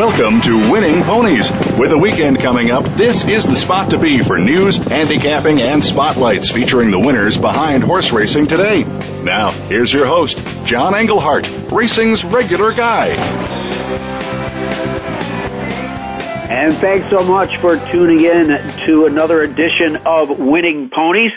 Welcome to Winning Ponies. With the weekend coming up, this is the spot to be for news, handicapping, and spotlights featuring the winners behind horse racing today. Now, here's your host, John Englehart, racing's regular guy. And thanks so much for tuning in to another edition of Winning Ponies.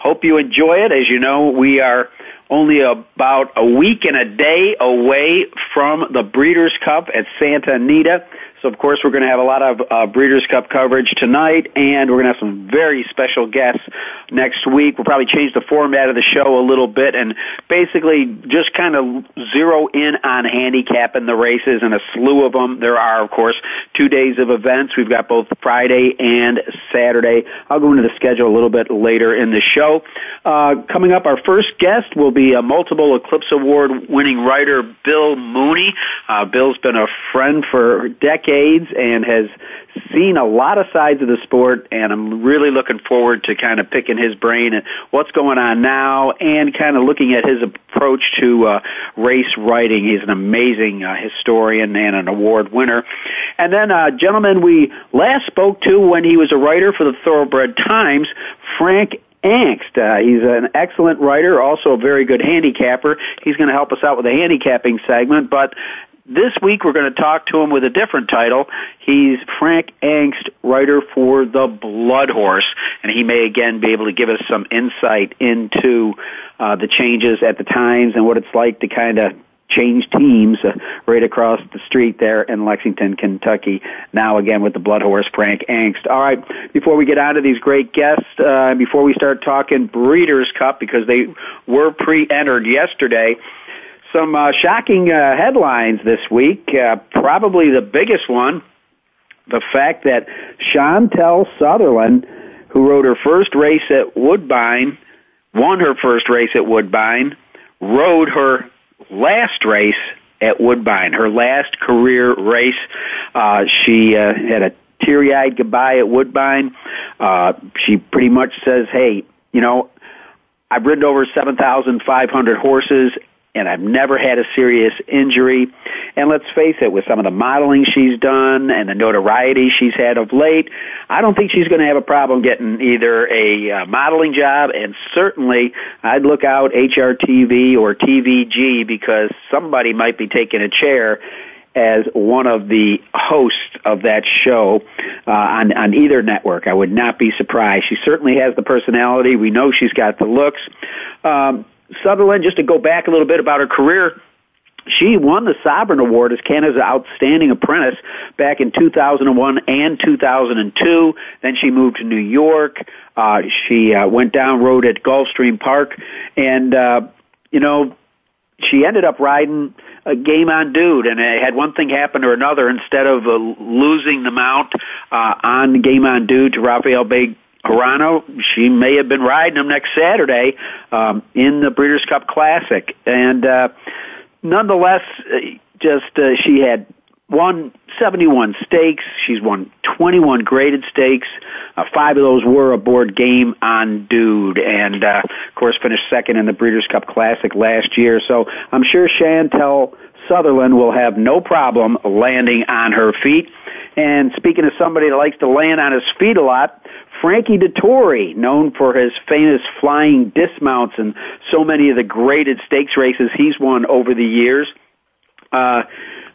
Hope you enjoy it. As you know, we are only about a week and a day away from the Breeders' Cup at Santa Anita. So of course we're going to have a lot of uh, Breeders' Cup coverage tonight, and we're going to have some very special guests next week. We'll probably change the format of the show a little bit, and basically just kind of zero in on handicapping the races and a slew of them. There are of course two days of events. We've got both Friday and Saturday. I'll go into the schedule a little bit later in the show. Uh, coming up, our first guest will be a multiple Eclipse Award winning writer Bill Mooney. Uh, Bill's been a friend for decades decades and has seen a lot of sides of the sport and I'm really looking forward to kind of picking his brain and what's going on now and kind of looking at his approach to uh, race writing. He's an amazing uh, historian and an award winner. And then a uh, gentleman we last spoke to when he was a writer for the Thoroughbred Times, Frank Angst. Uh, he's an excellent writer, also a very good handicapper. He's going to help us out with the handicapping segment, but this week we're going to talk to him with a different title. He's Frank Angst, writer for The Blood Horse, and he may again be able to give us some insight into uh, the changes at the times and what it's like to kind of change teams uh, right across the street there in Lexington, Kentucky. Now again with the Blood Horse, Frank Angst. All right, before we get on to these great guests, uh, before we start talking Breeders' Cup because they were pre-entered yesterday some uh, shocking uh, headlines this week. Uh, probably the biggest one, the fact that Chantal Sutherland, who rode her first race at Woodbine, won her first race at Woodbine, rode her last race at Woodbine, her last career race. Uh, she uh, had a teary-eyed goodbye at Woodbine. Uh, she pretty much says, "Hey, you know, I've ridden over 7,500 horses and I've never had a serious injury. And let's face it, with some of the modeling she's done and the notoriety she's had of late, I don't think she's going to have a problem getting either a uh, modeling job and certainly I'd look out HRTV or TVG because somebody might be taking a chair as one of the hosts of that show uh, on on either network. I would not be surprised. She certainly has the personality. We know she's got the looks. Um, Sutherland, just to go back a little bit about her career, she won the Sovereign Award as Canada's Outstanding Apprentice back in 2001 and 2002. Then she moved to New York. Uh, she uh, went down road at Gulfstream Park, and uh, you know, she ended up riding a game on dude, and it had one thing happen or another. Instead of uh, losing the mount uh, on game on dude to Rafael Bay Arano, she may have been riding him next Saturday um, in the Breeders' Cup Classic, and uh, nonetheless, uh, just uh, she had won 71 stakes. She's won 21 graded stakes. Uh, five of those were aboard Game on Dude, and uh, of course finished second in the Breeders' Cup Classic last year. So I'm sure Chantal Sutherland will have no problem landing on her feet. And speaking of somebody that likes to land on his feet a lot, Frankie Dettori, known for his famous flying dismounts and so many of the graded stakes races he's won over the years, uh,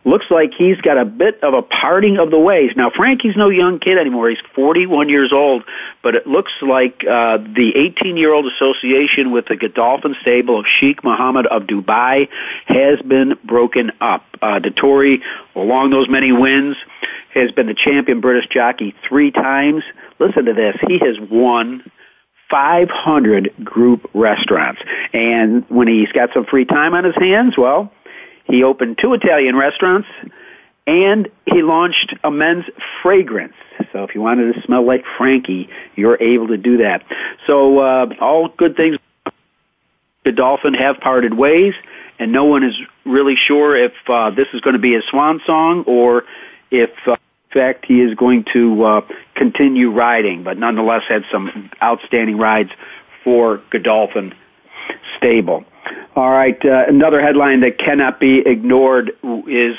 looks like he's got a bit of a parting of the ways. Now, Frankie's no young kid anymore. He's 41 years old, but it looks like uh, the 18-year-old association with the Godolphin stable of Sheikh Mohammed of Dubai has been broken up. Uh, Dettori, along those many wins, has been the champion British jockey three times. Listen to this. He has won 500 group restaurants. And when he's got some free time on his hands, well, he opened two Italian restaurants and he launched a men's fragrance. So if you wanted to smell like Frankie, you're able to do that. So uh, all good things. Godolphin have parted ways, and no one is really sure if uh, this is going to be a swan song or if, uh, fact, he is going to uh, continue riding. But nonetheless, had some outstanding rides for Godolphin Stable. All right, uh, another headline that cannot be ignored is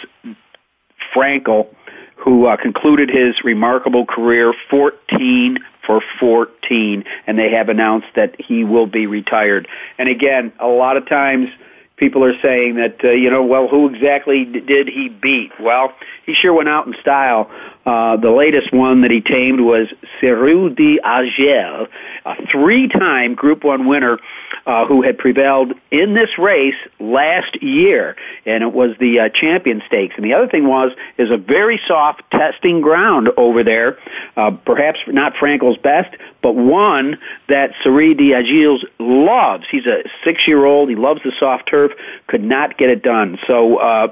Frankel, who uh, concluded his remarkable career 14 for 14, and they have announced that he will be retired. And again, a lot of times people are saying that, uh, you know, well, who exactly did he beat? Well, he sure went out in style. Uh, the latest one that he tamed was Cirrus des Aigles, a three-time Group 1 winner uh, who had prevailed in this race last year, and it was the uh, Champion Stakes. And the other thing was, is a very soft testing ground over there, uh, perhaps not Frankel's best, but one that Cirrus des Aigles loves. He's a six-year-old. He loves the soft turf. Could not get it done. So, uh,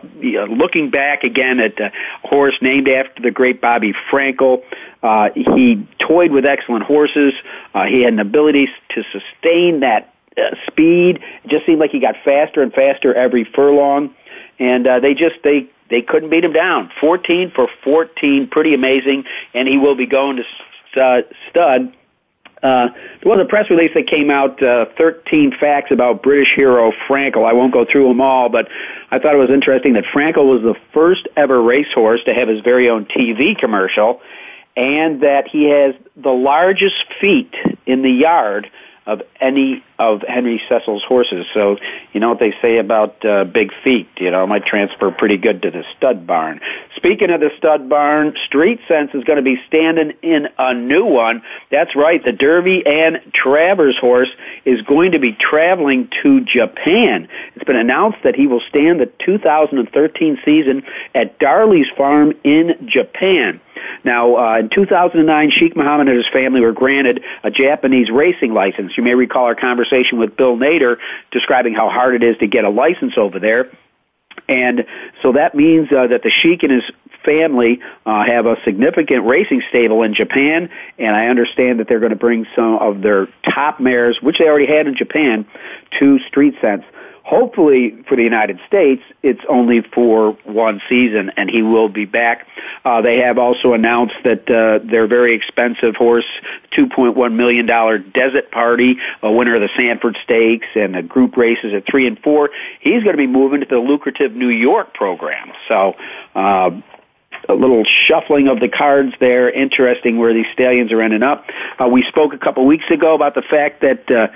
looking back again at a horse named after the great Bobby Frankel. Uh, he toyed with excellent horses. Uh, he had an ability to sustain that uh, speed. It just seemed like he got faster and faster every furlong, and uh, they just they they couldn't beat him down. 14 for 14, pretty amazing, and he will be going to stud. stud. Uh, there was a press release that came out, uh, 13 facts about British hero Frankel. I won't go through them all, but I thought it was interesting that Frankel was the first ever racehorse to have his very own TV commercial, and that he has the largest feet in the yard of any of Henry Cecil's horses. So you know what they say about uh, big feet. You know, might transfer pretty good to the stud barn. Speaking of the stud barn, Street Sense is going to be standing in a new one. That's right. The Derby and Travers horse is going to be traveling to Japan. It's been announced that he will stand the 2013 season at Darley's Farm in Japan. Now, uh, in 2009, Sheikh Mohammed and his family were granted a Japanese racing license. You may recall our conversation with Bill Nader describing how hard it is to get a license over there. And so that means uh, that the Sheik and his family uh, have a significant racing stable in Japan, and I understand that they're going to bring some of their top mares, which they already had in Japan, to Street Sense. Hopefully for the United States, it's only for one season, and he will be back. Uh, they have also announced that uh, their very expensive horse, $2.1 million Desert Party, a winner of the Sanford Stakes and the group races at three and four, he's going to be moving to the lucrative New York program. So, uh, a little shuffling of the cards there. Interesting where these stallions are ending up. Uh, we spoke a couple weeks ago about the fact that uh,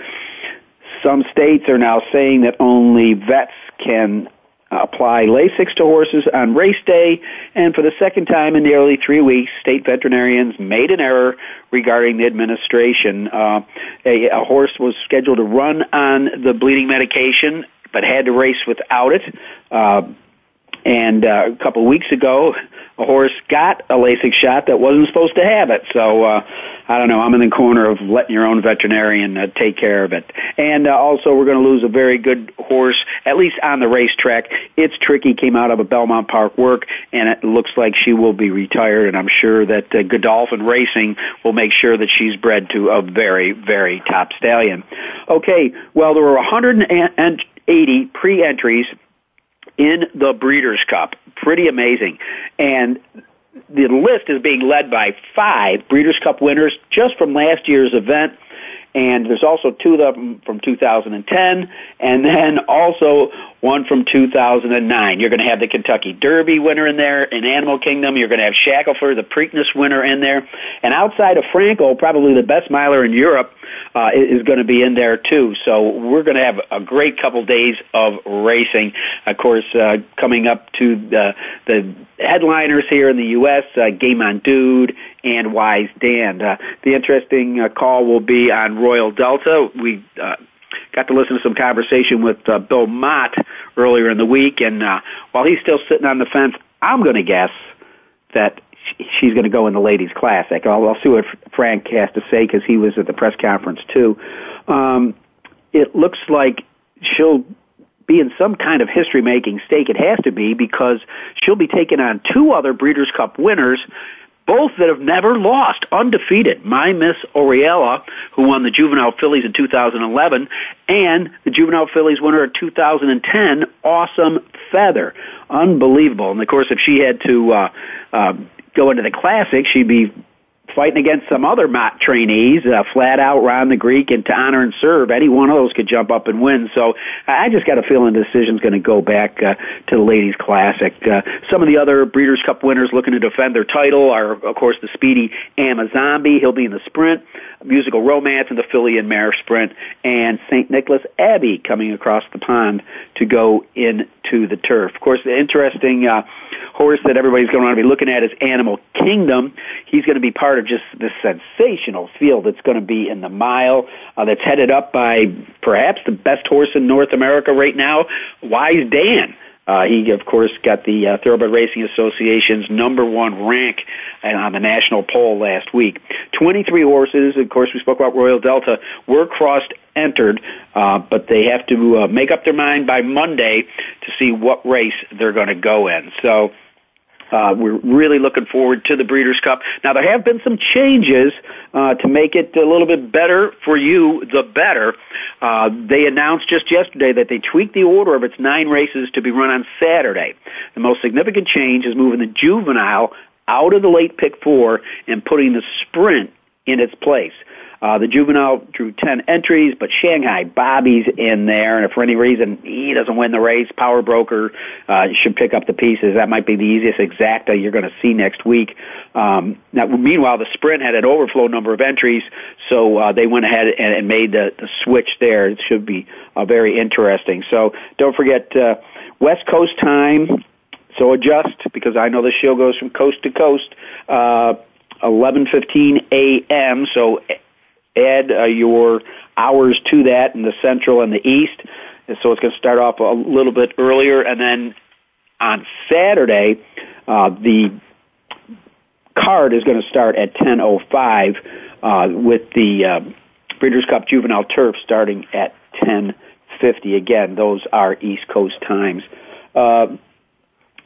some states are now saying that only vets can apply Lasix to horses on race day, and for the second time in nearly three weeks, state veterinarians made an error regarding the administration. Uh, a, a horse was scheduled to run on the bleeding medication, but had to race without it. Uh, and uh, a couple of weeks ago, a horse got a Lasix shot that wasn't supposed to have it. So uh, I don't know. I'm in the corner of letting your own veterinarian uh, take care of it. And uh, also, we're going to lose a very good horse, at least on the racetrack. It's tricky. Came out of a Belmont Park work, and it looks like she will be retired. And I'm sure that uh, Godolphin Racing will make sure that she's bred to a very, very top stallion. Okay. Well, there were 180 pre-entries in the Breeders' Cup. Pretty amazing. And the list is being led by five Breeders' Cup winners just from last year's event. And there's also two of them from 2010, and then also one from 2009. You're going to have the Kentucky Derby winner in there in Animal Kingdom. You're going to have Shackelford, the Preakness winner in there. And outside of Frankel, probably the best miler in Europe, uh, is going to be in there too. So we're going to have a great couple days of racing. Of course, uh, coming up to the, the headliners here in the U.S., uh, Game on Dude and Wise Dan. Uh, the interesting uh, call will be on Royal Delta. We uh, got to listen to some conversation with uh, Bill Mott earlier in the week, and uh, while he's still sitting on the fence, I'm going to guess that she's going to go in the ladies classic. I'll, I'll see what Frank has to say because he was at the press conference too. Um, it looks like she'll be in some kind of history making stake. It has to be because she'll be taking on two other Breeders' Cup winners both that have never lost, undefeated. My Miss Aurelia, who won the Juvenile Fillies in 2011, and the Juvenile Fillies winner of 2010, Awesome Feather. Unbelievable. And of course, if she had to uh, uh, go into the Classic, she'd be fighting against some other Mott trainees, uh, flat out Ron the Greek and to honor and serve. Any one of those could jump up and win. So I just got a feeling the decision's going to go back uh, to the Ladies Classic. Uh, some of the other Breeders' Cup winners looking to defend their title are, of course, the speedy Amazombie. He'll be in the sprint, musical romance in the filly and mare sprint, and St. Nicholas Abbey coming across the pond to go into the turf. Of course, the interesting uh, horse that everybody's going to be looking at is Animal Kingdom. He's going to be part of just this sensational field that's going to be in the mile uh, that's headed up by perhaps the best horse in North America right now, Wise Dan. Uh, he, of course, got the uh, Thoroughbred Racing Association's number one rank on the national poll last week. 23 horses, of course, we spoke about Royal Delta, were crossed entered, uh, but they have to uh, make up their mind by Monday to see what race they're going to go in. So, uh, we're really looking forward to the Breeders' Cup. Now, there have been some changes uh, to make it a little bit better for you, the better. Uh, they announced just yesterday that they tweaked the order of its nine races to be run on Saturday. The most significant change is moving the juvenile out of the late pick four and putting the sprint in its place. Uh, the juvenile drew 10 entries, but Shanghai Bobby's in there, and if for any reason he doesn't win the race, Power Broker uh, should pick up the pieces. That might be the easiest exacta you're going to see next week. Um, now, meanwhile, the sprint had an overflow number of entries, so uh, they went ahead and, and made the, the switch there. It should be uh, very interesting. So don't forget uh, West Coast time. So adjust because I know the show goes from coast to coast. Uh, 11:15 a.m. So add uh, your hours to that in the central and the east. And so it's going to start off a little bit earlier, and then on Saturday, uh, the card is going to start at 10:05 uh, with the uh, Breeders' Cup Juvenile Turf starting at 10:50. Again, those are East Coast times. Uh,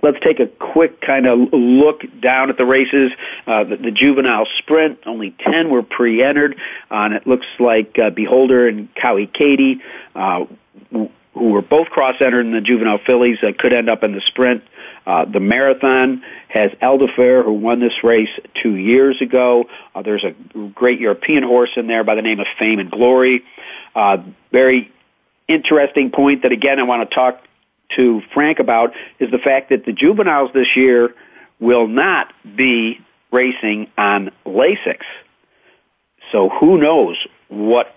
Let's take a quick kind of look down at the races. Uh, the, the, juvenile sprint, only 10 were pre-entered, uh, and it looks like uh, Beholder and Kauai Katie, uh, who were both cross-entered in the juvenile fillies, uh, could end up in the sprint. Uh, the marathon has Eldaafer, who won this race two years ago. There's a great European horse in there by the name of Fame and Glory. Very interesting point that again I want to talk to Frank about is the fact that the juveniles this year will not be racing on Lasix. So who knows what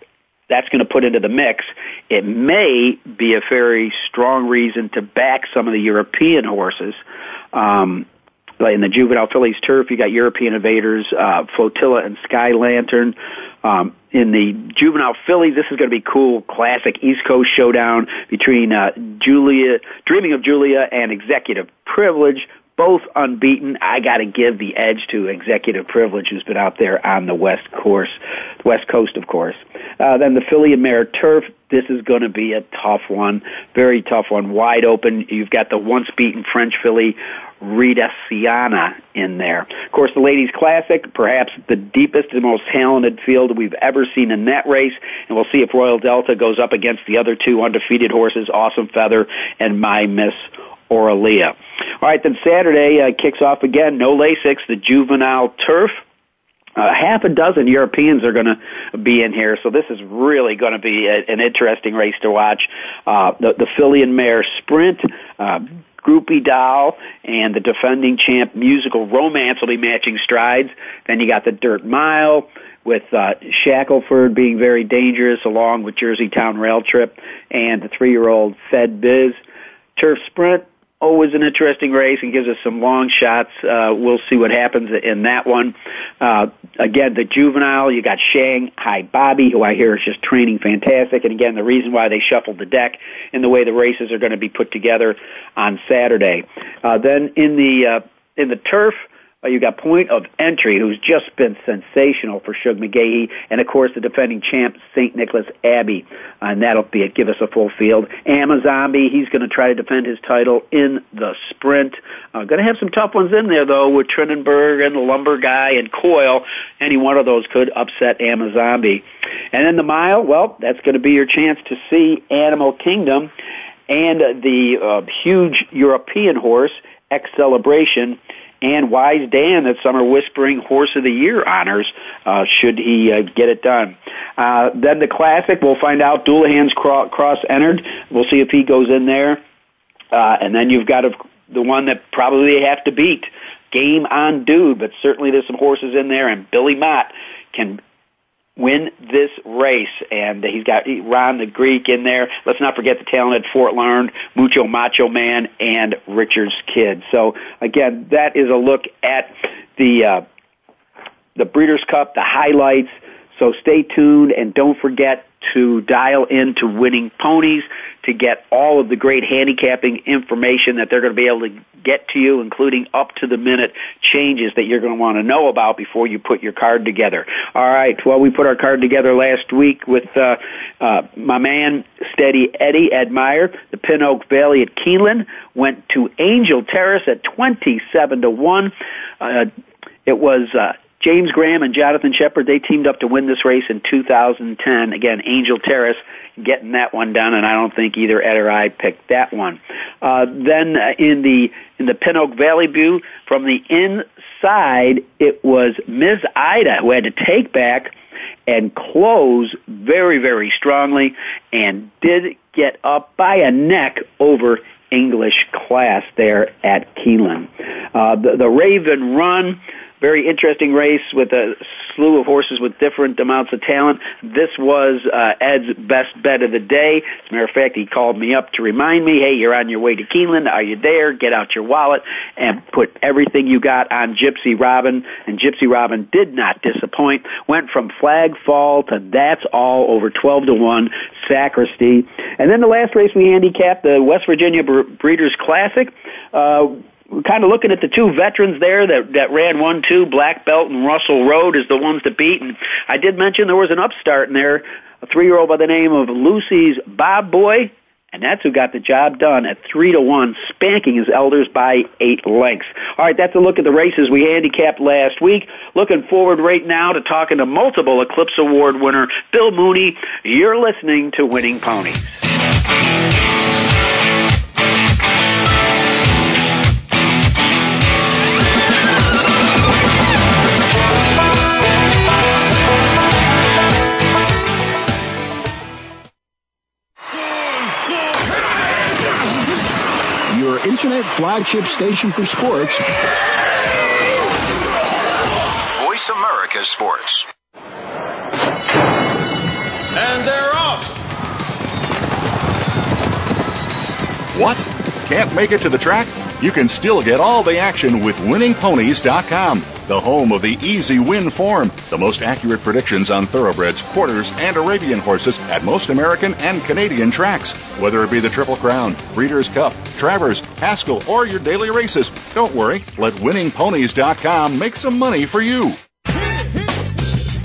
that's going to put into the mix. It may be a very strong reason to back some of the European horses. Um, in the juvenile fillies turf, you got European Invaders, uh, Flotilla, and Sky Lantern. Um, in the juvenile fillies, this is going to be cool, classic East Coast showdown between uh, Julia, Dreaming of Julia, and Executive Privilege. Both unbeaten. I got to give the edge to Executive Privilege, who's been out there on the West course, West Coast, of course. Uh, then the filly and mare turf. This is going to be a tough one, very tough one, wide open. You've got the once beaten French filly Rita Siana in there. Of course, the Ladies Classic, perhaps the deepest and most talented field we've ever seen in that race, and we'll see if Royal Delta goes up against the other two undefeated horses, Awesome Feather and My Miss Aurelia. All right, then Saturday uh, kicks off again. No Lasix, the juvenile turf. Uh, half a dozen Europeans are going to be in here, so this is really going to be a, an interesting race to watch. Uh, the, the filly and mare sprint. Uh, Groupie Doll and the defending champ musical romance will be matching strides. Then you got the Dirt Mile with uh, Shackelford being very dangerous along with Jersey Town Rail Trip and the three-year-old Fed Biz. Turf Sprint, always an interesting race and gives us some long shots. Uh, we'll see what happens in that one. Uh, again, the juvenile, you got Shanghai Bobby, who I hear is just training fantastic. And again, the reason why they shuffled the deck and the way the races are going to be put together on Saturday. Uh, then in the, uh, in the turf, you got Point of Entry, who's just been sensational for Shug McGaughey, and of course the defending champ St. Nicholas Abbey, and that'll be it. Give us a full field. Amazombie, he's going to try to defend his title in the sprint. Uh, going to have some tough ones in there though, with Trinniberg and the Lumber Guy and Coil. Any one of those could upset Amazombie. And then the mile, well, that's going to be your chance to see Animal Kingdom and the uh, huge European horse, Excelebration and Wise Dan that Summer Whispering Horse of the Year honors, uh, should he uh, get it done. Uh, then the Classic, we'll find out Dullahan's cross entered. We'll see if he goes in there. Uh, and then you've got a, the one that probably they have to beat, Game on Dude, but certainly there's some horses in there, and Billy Mott can win this race. And he's got Ron the Greek in there. Let's not forget the talented Fort Larned, Mucho Macho Man, and Richard's Kid. So again, that is a look at the uh, the Breeders' Cup, the highlights. So stay tuned and don't forget to dial into Winning Ponies to get all of the great handicapping information that they're going to be able to get to you, including up to the minute changes that you're going to want to know about before you put your card together. All right. Well, we put our card together last week with uh, uh, my man Steady Eddie Ed Meyer. The Pin Oak Valley at Keeneland went to Angel Terrace at twenty-seven to one. Uh, it was uh, James Graham and Jonathan Sheppard, they teamed up to win this race in 2010. Again, Angel Terrace getting that one done, and I don't think either Ed or I picked that one. Uh, then uh, in the in the Pin Oak Valley View, from the inside, it was Ms. Ida who had to take back and close very, very strongly, and did get up by a neck over English class there at Keeneland. Uh, the, the Raven Run very interesting race with a slew of horses with different amounts of talent. This was uh, Ed's best bet of the day. As a matter of fact, he called me up to remind me, hey, you're on your way to Keeneland. Are you there? Get out your wallet and put everything you got on Gypsy Robin. And Gypsy Robin did not disappoint. Went from flag fall to that's all over 12 to 1, Sacristy. And then the last race we handicapped, the West Virginia Breeders' Classic. Uh, kind of looking at the two veterans there that that ran one two black belt and Russell Road is the ones to beat and I did mention there was an upstart in there a three year old by the name of Lucy's Bob Boy and that's who got the job done at three to one, spanking his elders by eight lengths. All right, that's a look at the races we handicapped last week. Looking forward right now to talking to multiple Eclipse Award winner Bill Mooney. You're listening to Winning Ponies. Internet flagship station for sports. Voice America Sports. And they're off. What? Can't make it to the track? You can still get all the action with winningponies.com, the home of the easy win form, the most accurate predictions on thoroughbreds, quarters, and Arabian horses at most American and Canadian tracks. Whether it be the Triple Crown, Breeders' Cup, Travers, Haskell, or your daily races, don't worry, let winningponies.com make some money for you.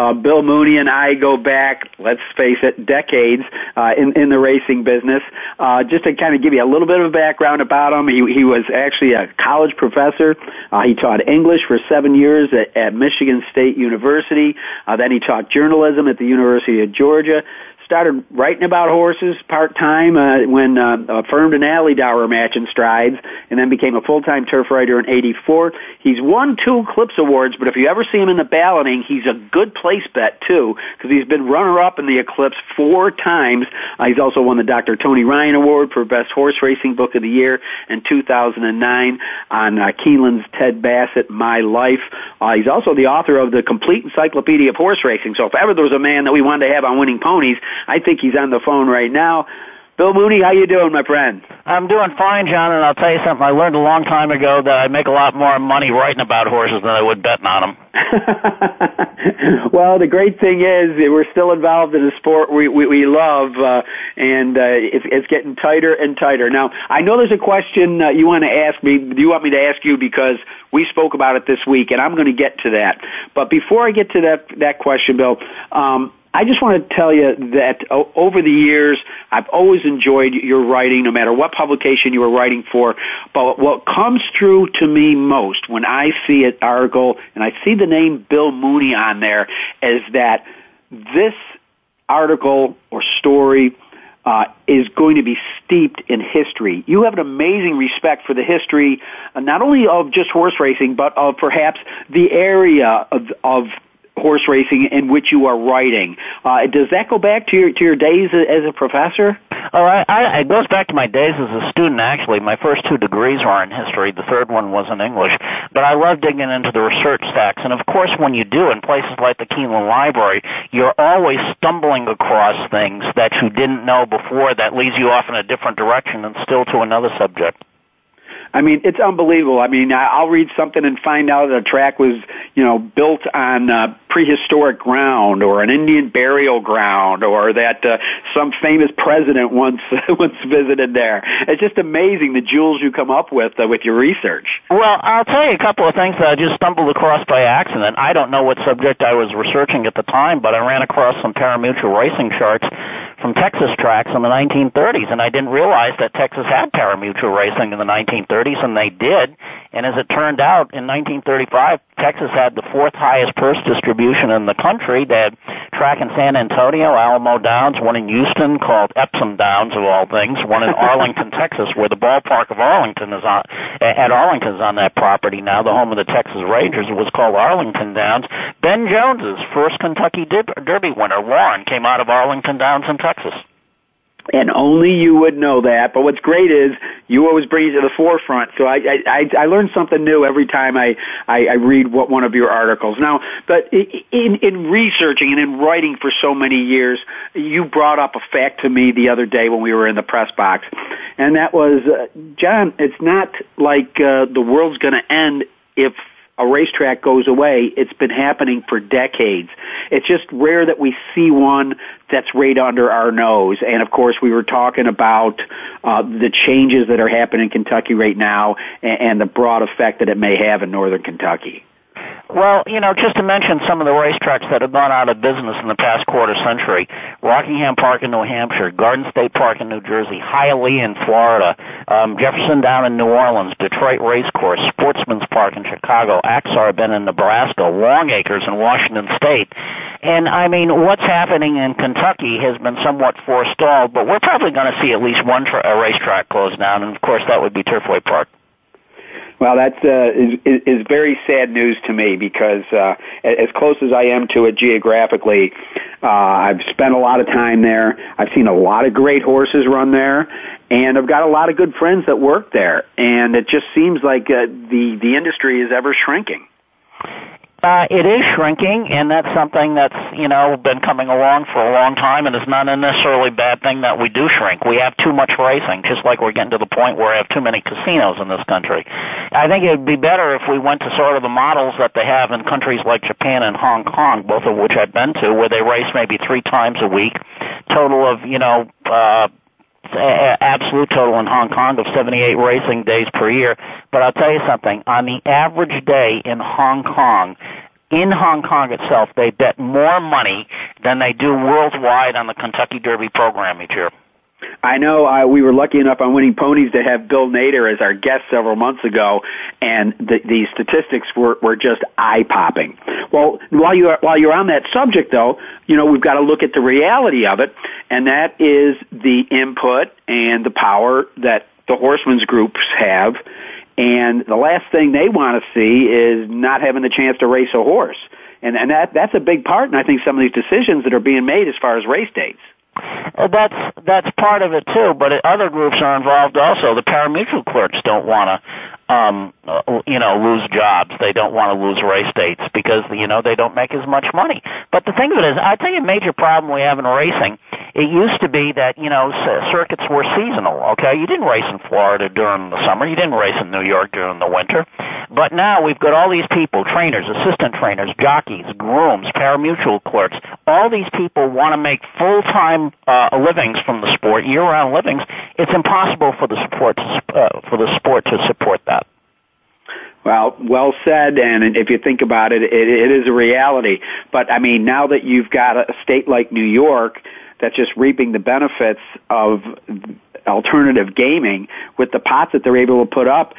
Uh, Bill Mooney and I go back, let's face it, decades uh, in, in the racing business. Uh, just to kind of give you a little bit of a background about him, he, he was actually a college professor. Uh, he taught English for seven years at, at Michigan State University. Uh, then he taught journalism at the University of Georgia started writing about horses part time uh, when uh, affirmed an Alydar match in Strides, and then became a full time turf writer in '84. He's won two Eclipse awards, but if you ever see him in the balloting, he's a good place bet too because he's been runner up in the Eclipse four times. Uh, he's also won the Dr. Tony Ryan Award for Best Horse Racing Book of the Year in 2009 on uh, Keeneland's Ted Bassett My Life. Uh, he's also the author of the Complete Encyclopedia of Horse Racing. So if ever there was a man that we wanted to have on Winning Ponies, I think he's on the phone right now. Bill Mooney, how you doing, my friend? I'm doing fine, John, and I'll tell you something. I learned a long time ago that I make a lot more money writing about horses than I would betting on them. well, the great thing is that we're still involved in a sport we we, we love, uh, and uh, it's, it's getting tighter and tighter. Now, I know there's a question uh, you want to ask me. Do you want me to ask you because we spoke about it this week, and I'm going to get to that. But before I get to that that question, Bill. Um, I just want to tell you that over the years, I've always enjoyed your writing, no matter what publication you were writing for. But what comes through to me most when I see an article and I see the name Bill Mooney on there is that this article or story uh, is going to be steeped in history. You have an amazing respect for the history, uh, not only of just horse racing, but of perhaps the area of, of horse racing in which you are writing. Uh, does that go back to your to your days as a professor? Oh, I, I, it goes back to my days as a student. Actually, my first two degrees were in history. The third one was in English. But I love digging into the research stacks. And of course, when you do in places like the Keeneland Library, you're always stumbling across things that you didn't know before that leads you off in a different direction and still to another subject. I mean, it's unbelievable. I mean, I'll read something and find out that a track was, you know, built on uh, prehistoric ground or an Indian burial ground or that uh, some famous president once once visited there. It's just amazing the jewels you come up with uh, with your research. Well, I'll tell you a couple of things that I just stumbled across by accident. I don't know what subject I was researching at the time, but I ran across some parimutuel racing charts from Texas tracks in the 1930s, and I didn't realize that Texas had parimutuel racing in the 1930s, and they did. And as it turned out, in 1935, Texas had the fourth highest purse distribution in the country. They had track in San Antonio, Alamo Downs, one in Houston called Epsom Downs of all things, one in Arlington, Texas, where the ballpark of Arlington is on, at Arlington's on that property now, the home of the Texas Rangers. It was called Arlington Downs. Ben Jones's first Kentucky Derby winner, Lawrin, came out of Arlington Downs in Texas and only you would know that. But what's great is you always bring it to the forefront. So I I, I learn something new every time I, I I read what one of your articles. Now, but in in researching and in writing for so many years, you brought up a fact to me the other day when we were in the press box, and that was, uh, John. It's not like uh, the world's going to end if a racetrack goes away. It's been happening for decades. It's just rare that we see one that's right under our nose. And of course, we were talking about uh, the changes that are happening in Kentucky right now and, and the broad effect that it may have in northern Kentucky. Well, you know, just to mention some of the racetracks that have gone out of business in the past quarter century. Rockingham Park in New Hampshire, Garden State Park in New Jersey, Hialeah in Florida, um, Jefferson Down in New Orleans, Detroit Racecourse, Sportsman's Park in Chicago, Ak-Sar-Ben in Nebraska, Long Acres in Washington State. And I mean, what's happening in Kentucky has been somewhat forestalled, but we're probably going to see at least one tra- racetrack close down, and of course that would be Turfway Park. Well, that's uh, is, is very sad news to me because uh, as close as I am to it geographically, uh, I've spent a lot of time there. I've seen a lot of great horses run there, and I've got a lot of good friends that work there. And it just seems like uh, the the industry is ever shrinking. Uh, it is shrinking, and that's something that's you know been coming along for a long time, and it's not a necessarily bad thing that we do shrink. We have too much racing, just like we're getting to the point where we have too many casinos in this country. I think it would be better if we went to sort of the models that they have in countries like Japan and Hong Kong, both of which I've been to, where they race maybe three times a week, total of you know. Uh, absolute total in Hong Kong of 78 racing days per year. But I'll tell you something, on the average day in Hong Kong, in Hong Kong itself, they bet more money than they do worldwide on the Kentucky Derby program each year. I know uh, we were lucky enough on Winning Ponies to have Bill Nader as our guest several months ago, and the, the statistics were, were just eye popping. Well, while you are, while you're on that subject, though, you know we've got to look at the reality of it, and that is the input and the power that the horsemen's groups have, and the last thing they want to see is not having the chance to race a horse, and and that that's a big part. And I think some of these decisions that are being made as far as race dates. Uh, that's that's part of it too, but other groups are involved also. The parimutuel clerks don't want to, um, uh, you know, lose jobs. They don't want to lose race dates because you know they don't make as much money. But the thing of it is, I tell you, a major problem we have in racing. It used to be that you know circuits were seasonal. Okay, you didn't race in Florida during the summer. You didn't race in New York during the winter. But now we've got all these people, trainers, assistant trainers, jockeys, grooms, parimutuel clerks. All these people want to make full-time uh, livings from the sport, year-round livings. It's impossible for the sport to, uh, for the sport to support that. Well, well said. And if you think about it, it, it is a reality. But I mean, now that you've got a state like New York that's just reaping the benefits of alternative gaming with the pots that they're able to put up,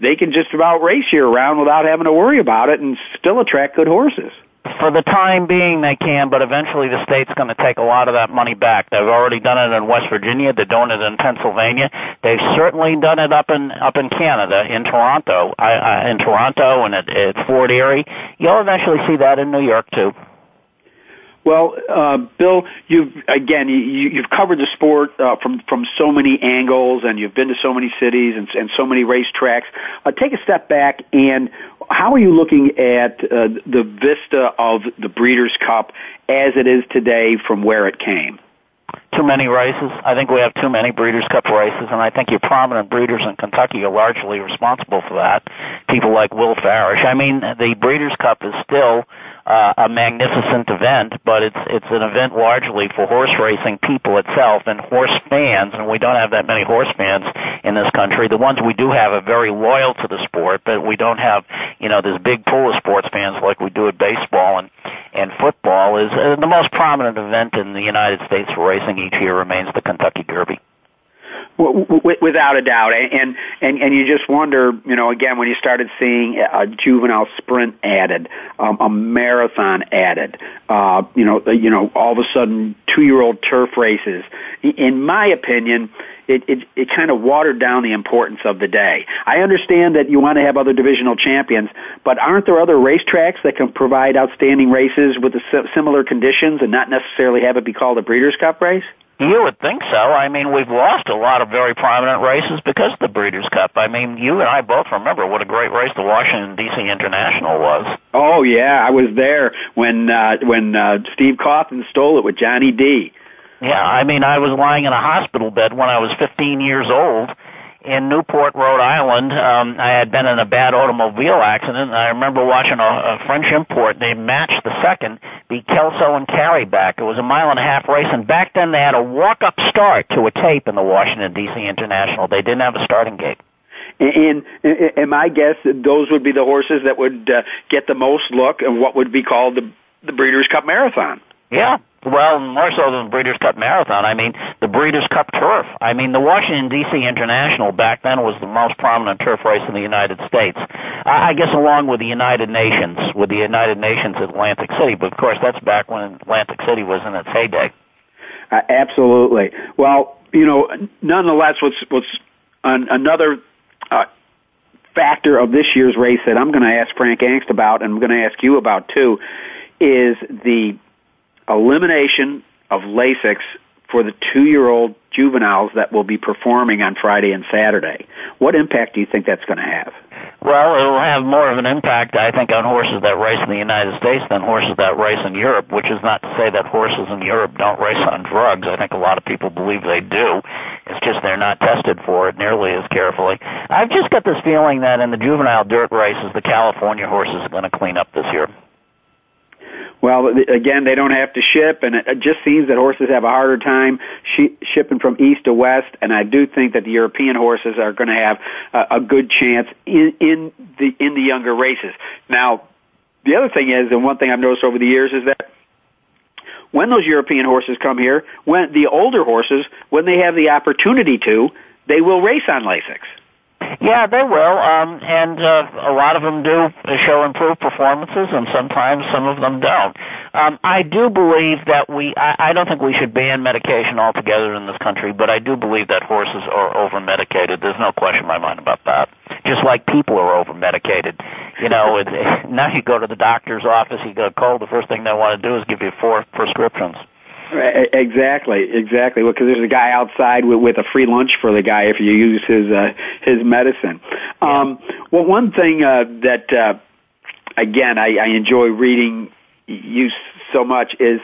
they can just about race year round without having to worry about it and still attract good horses. For the time being, they can, but eventually the state's going to take a lot of that money back. They've already done it in West Virginia. They're doing it in Pennsylvania. They've certainly done it up in up in Canada, in Toronto, I, I, in Toronto, and at, at Fort Erie. You'll eventually see that in New York too. Well, uh, Bill, you've again you, you've covered the sport uh, from from so many angles, and you've been to so many cities and, and so many racetracks. Uh, take a step back, and how are you looking at uh, the vista of the Breeders' Cup as it is today from where it came? too many races. I think we have too many Breeders' Cup races, and I think your prominent breeders in Kentucky are largely responsible for that. People like Will Farish. I mean, the Breeders' Cup is still a magnificent event, but it's it's an event largely for horse racing people itself and horse fans, and we don't have that many horse fans in this country. The ones we do have are very loyal to the sport, but we don't have you know this big pool of sports fans like we do at baseball and and football. Is uh, the most prominent event in the United States for racing each year remains the Kentucky Derby without a doubt and and and you just wonder you know again when you started seeing a juvenile sprint added um, a marathon added uh you know you know all of a sudden two year old turf races in my opinion it, it, it kind of watered down the importance of the day. I understand that you want to have other divisional champions, but aren't there other racetracks that can provide outstanding races with the similar conditions and not necessarily have it be called a Breeders' Cup race? You would think so. I mean, we've lost a lot of very prominent races because of the Breeders' Cup. I mean, you and I both remember what a great race the Washington D.C. International was. Oh yeah, I was there when uh, when uh, Steve Cauthen stole it with Johnny D. Yeah, I mean, I was lying in a hospital bed when I was 15 years old in Newport, Rhode Island. Um, I had been in a bad automobile accident, and I remember watching a, a French import named Match the Second beat Kelso and Carry Back. It was a mile and a half race, and back then they had a walk-up start to a tape in the Washington D.C. International. They didn't have a starting gate. And, and my guess, that those would be the horses that would uh, get the most look and what would be called the the Breeders' Cup Marathon. Yeah, well, more so than the Breeders' Cup Marathon. I mean, the Breeders' Cup Turf. I mean, the Washington D.C. International back then was the most prominent turf race in the United States. I guess along with the United Nations, with the United Nations at Atlantic City. But of course, that's back when Atlantic City was in its heyday. Uh, absolutely. Well, you know, nonetheless, what's what's an, another uh, factor of this year's race that I'm going to ask Frank Angst about, and I'm going to ask you about too, is the elimination of Lasix for the two-year-old juveniles that will be performing on Friday and Saturday. What impact do you think that's going to have? Well, it'll have more of an impact, I think, on horses that race in the United States than horses that race in Europe, which is not to say that horses in Europe don't race on drugs. I think a lot of people believe they do. It's just they're not tested for it nearly as carefully. I've just got this feeling that in the juvenile dirt races, the California horses are going to clean up this year. Well, again, they don't have to ship, and it just seems that horses have a harder time sh- shipping from east to west. And I do think that the European horses are going to have a, a good chance in, in the in the younger races. Now, the other thing is, and one thing I've noticed over the years is that when those European horses come here, when the older horses, when they have the opportunity to, they will race on Lasix. Yeah, they will, um, and uh, a lot of them do show improved performances, and sometimes some of them don't. Um, I do believe that we. I, I don't think we should ban medication altogether in this country, but I do believe that horses are over medicated. There's no question in my mind about that. Just like people are over medicated. You know, it, now you go to the doctor's office, you get a cold, the first thing they want to do is give you four prescriptions. Exactly, exactly. Because well, there's a guy outside with, with a free lunch for the guy if you use his uh, his medicine. Yeah. Um, well, one thing uh, that uh, again I, I enjoy reading you so much is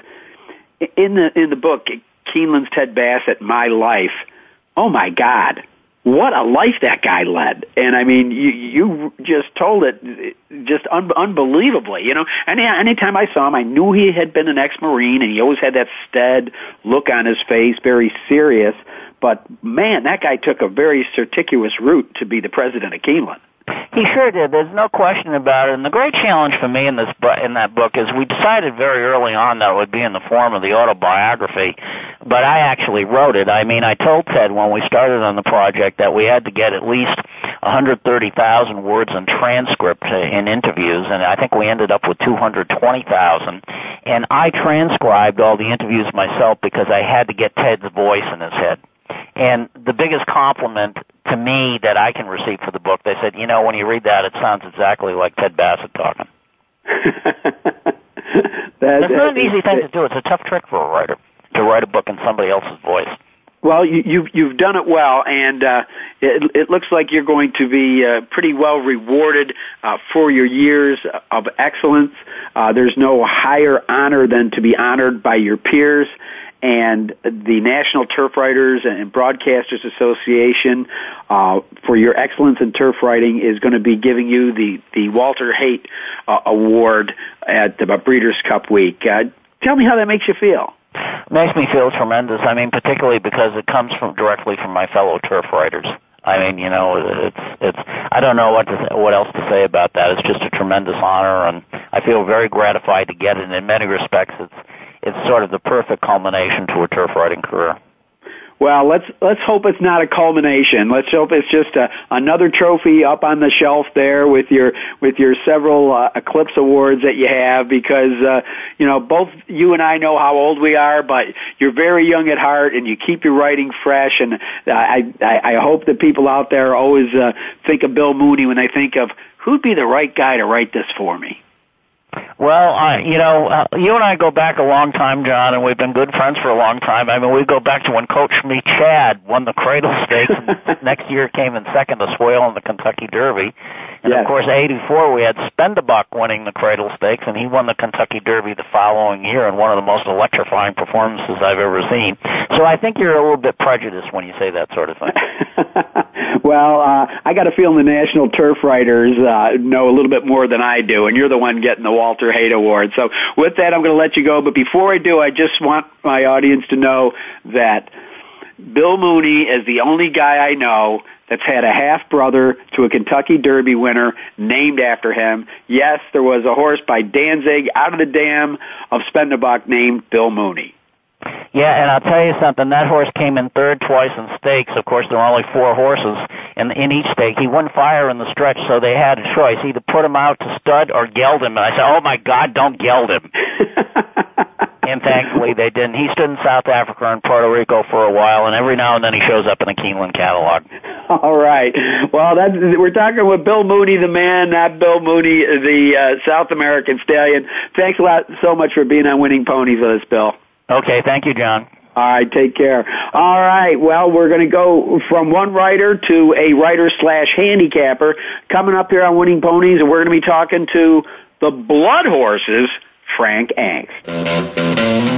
in the in the book Keeneland's Ted Bassett, My Life. Oh my God, what a life that guy led. And I mean, you, you just told it just un- unbelievably, you know. Any, anytime I saw him, I knew he had been an ex-Marine and he always had that stead look on his face, very serious. But man, that guy took a very circuitous route to be the president of Keeneland. He sure did. There's no question about it. And the great challenge for me in this in that book is we decided very early on that it would be in the form of the autobiography, but I actually wrote it. I mean, I told Ted when we started on the project that we had to get at least 130,000 words in transcript in interviews, and I think we ended up with 220,000. And I transcribed all the interviews myself because I had to get Ted's voice in his head. And the biggest compliment to me that I can receive for the book, they said, you know, when you read that, it sounds exactly like Ted Bassett talking. that, That's not an easy thing to do. It's a tough trick for a writer to write a book in somebody else's voice. Well, you, you've you've done it well, and uh, it, it looks like you're going to be uh, pretty well rewarded uh, for your years of excellence. Uh, there's no higher honor than to be honored by your peers, and the National Turf Writers and Broadcasters Association uh, for your excellence in turf writing is going to be giving you the the Walter Haight uh, Award at the Breeders' Cup Week. Uh, tell me how that makes you feel. Makes me feel tremendous. I mean, particularly because it comes from directly from my fellow turf writers. I mean, you know, it's it's. I don't know what to what else to say about that. It's just a tremendous honor, and I feel very gratified to get it. In many respects, it's it's sort of the perfect culmination to a turf riding career. Well, let's let's hope it's not a culmination. Let's hope it's just a, another trophy up on the shelf there with your with your several uh, Eclipse awards that you have. Because uh, you know both you and I know how old we are, but you're very young at heart and you keep your writing fresh. And I I, I hope that people out there always uh, think of Bill Mooney when they think of who'd be the right guy to write this for me. Well, I, you know, uh, you and I go back a long time, John, and we've been good friends for a long time. I mean, we go back to when Coax Me Chad won the Cradle Stakes, and next year came in second to Swale in the Kentucky Derby. And yes. of course, '84 we had Spend a Buck winning the Cradle Stakes, and he won the Kentucky Derby the following year in one of the most electrifying performances I've ever seen. So I think you're a little bit prejudiced when you say that sort of thing. well, uh, I got a feeling the National Turf Writers uh, know a little bit more than I do, and you're the one getting the Walter Haight Award. So with that, I'm going to let you go. But before I do, I just want my audience to know that Bill Mooney is the only guy I know that's had a half brother to a Kentucky Derby winner named after him. Yes, there was a horse by Danzig out of the dam of Spend a Buck named Bill Mooney. Yeah, and I'll tell you something. That horse came in third twice in stakes. Of course, there were only four horses in in each stake. He wouldn't fire in the stretch, so they had a choice: either put him out to stud or geld him. And I said, "Oh my God, don't geld him." and thankfully they didn't. He stood in South Africa and Puerto Rico for a while, and every now and then he shows up in the Keeneland catalog. All right. Well, that's we're talking with Bill Mooney, the man, not Bill Mooney, the uh, South American stallion. Thanks a lot so much for being on Winning Ponies with us, Bill. Okay, thank you, John. All right, take care. All right, well, we're going to go from one writer to a writer slash handicapper coming up here on Winning Ponies, and we're going to be talking to the Blood Horses, Frank Angst.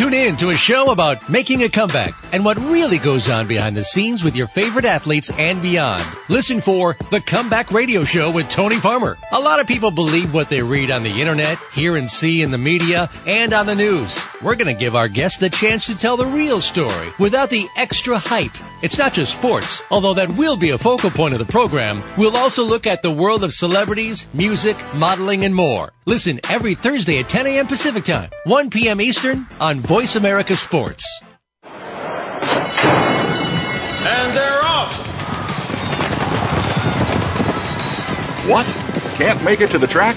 Tune in to a show about making a comeback and what really goes on behind the scenes with your favorite athletes and beyond. Listen for The Comeback Radio Show with Tony Farmer. A lot of people believe what they read on the internet, hear and see in the media, and on the news. We're going to give our guests the chance to tell the real story without the extra hype. It's not just sports, although that will be a focal point of the program. We'll also look at the world of celebrities, music, modeling, and more. Listen every Thursday at 10 a.m. Pacific Time, 1 p.m. Eastern on Voice America Sports. And they're off. What? Can't make it to the track?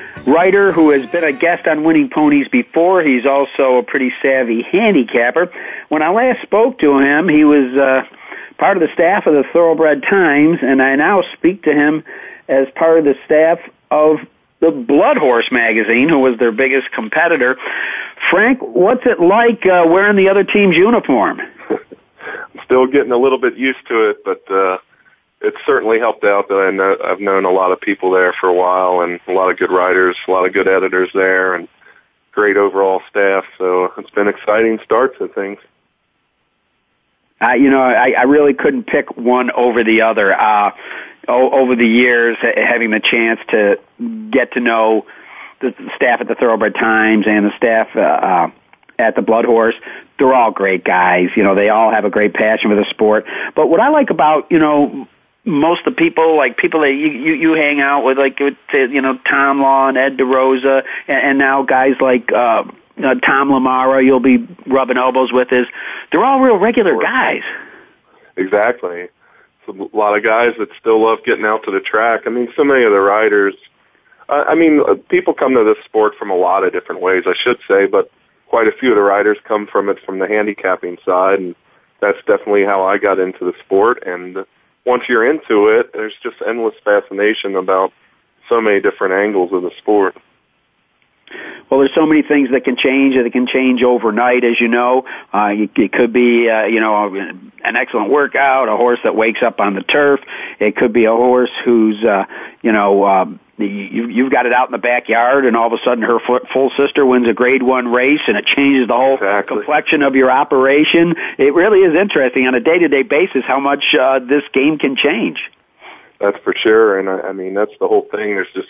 writer who has been a guest on Winning Ponies before. He's also a pretty savvy handicapper. When I last spoke to him, he was uh, part of the staff of the Thoroughbred Times, and I now speak to him as part of the staff of the Blood Horse magazine, who was their biggest competitor. Frank, what's it like uh, wearing the other team's uniform? Still getting a little bit used to it, but uh, it's certainly helped out that I know I've known a lot of people there for a while and a lot of good writers, a lot of good editors there, and great overall staff. So it's been exciting start to things. Uh, you know, I, I really couldn't pick one over the other. Uh, over the years, ha- having the chance to get to know the staff at the Thoroughbred Times and the staff uh, uh, at the Blood Horse, they're all great guys. You know, they all have a great passion for the sport. But what I like about, you know, most of the people, like people that you, you, you hang out with, like, you know, Tom Law and Ed DeRosa, and, and now guys like, uh, uh, Tom LaMarra, you'll be rubbing elbows with is, they're all real regular guys. Exactly. So a lot of guys that still love getting out to the track. I mean, so many of the riders, uh, I mean, uh, people come to this sport from a lot of different ways, I should say, but quite a few of the riders come from it from the handicapping side, and that's definitely how I got into the sport. And once you're into it, there's just endless fascination about so many different angles of the sport. Well, there's so many things that can change. That can change overnight, as you know. Uh, it could be, uh, you know, an excellent workout, a horse that wakes up on the turf. It could be a horse who's, uh, you know, uh, you, you've got it out in the backyard, and all of a sudden her full sister wins a Grade One race, and it changes the whole exactly. complexion of your operation. It really is interesting on a day-to-day basis how much uh, this game can change. That's for sure, and I, I mean that's the whole thing. There's just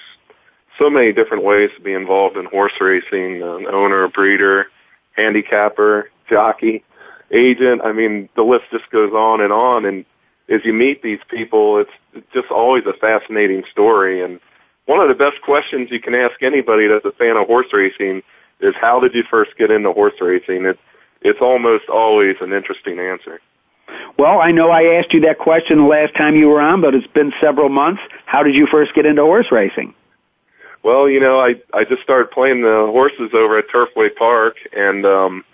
so many different ways to be involved in horse racing, an owner, breeder, handicapper, jockey, agent. I mean, the list just goes on and on. And as you meet these people, it's just always a fascinating story. And one of the best questions you can ask anybody that's a fan of horse racing is how did you first get into horse racing? It's, it's almost always an interesting answer. Well, I know I asked you that question the last time you were on, but it's been several months. How did you first get into horse racing? Well, you know, I I just started playing the horses over at Turfway Park, and um,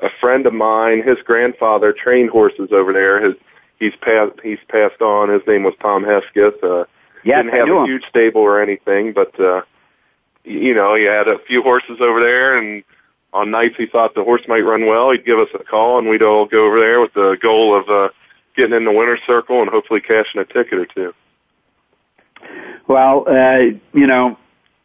a friend of mine, his grandfather trained horses over there. His he's passed he's passed on. His name was Tom Hesketh. Uh, yes, didn't have a huge stable or anything, but uh, you know, he had a few horses over there, and on nights he thought the horse might run well, he'd give us a call, and we'd all go over there with the goal of uh, getting in the winner's circle and hopefully cashing a ticket or two. Well, uh, you know,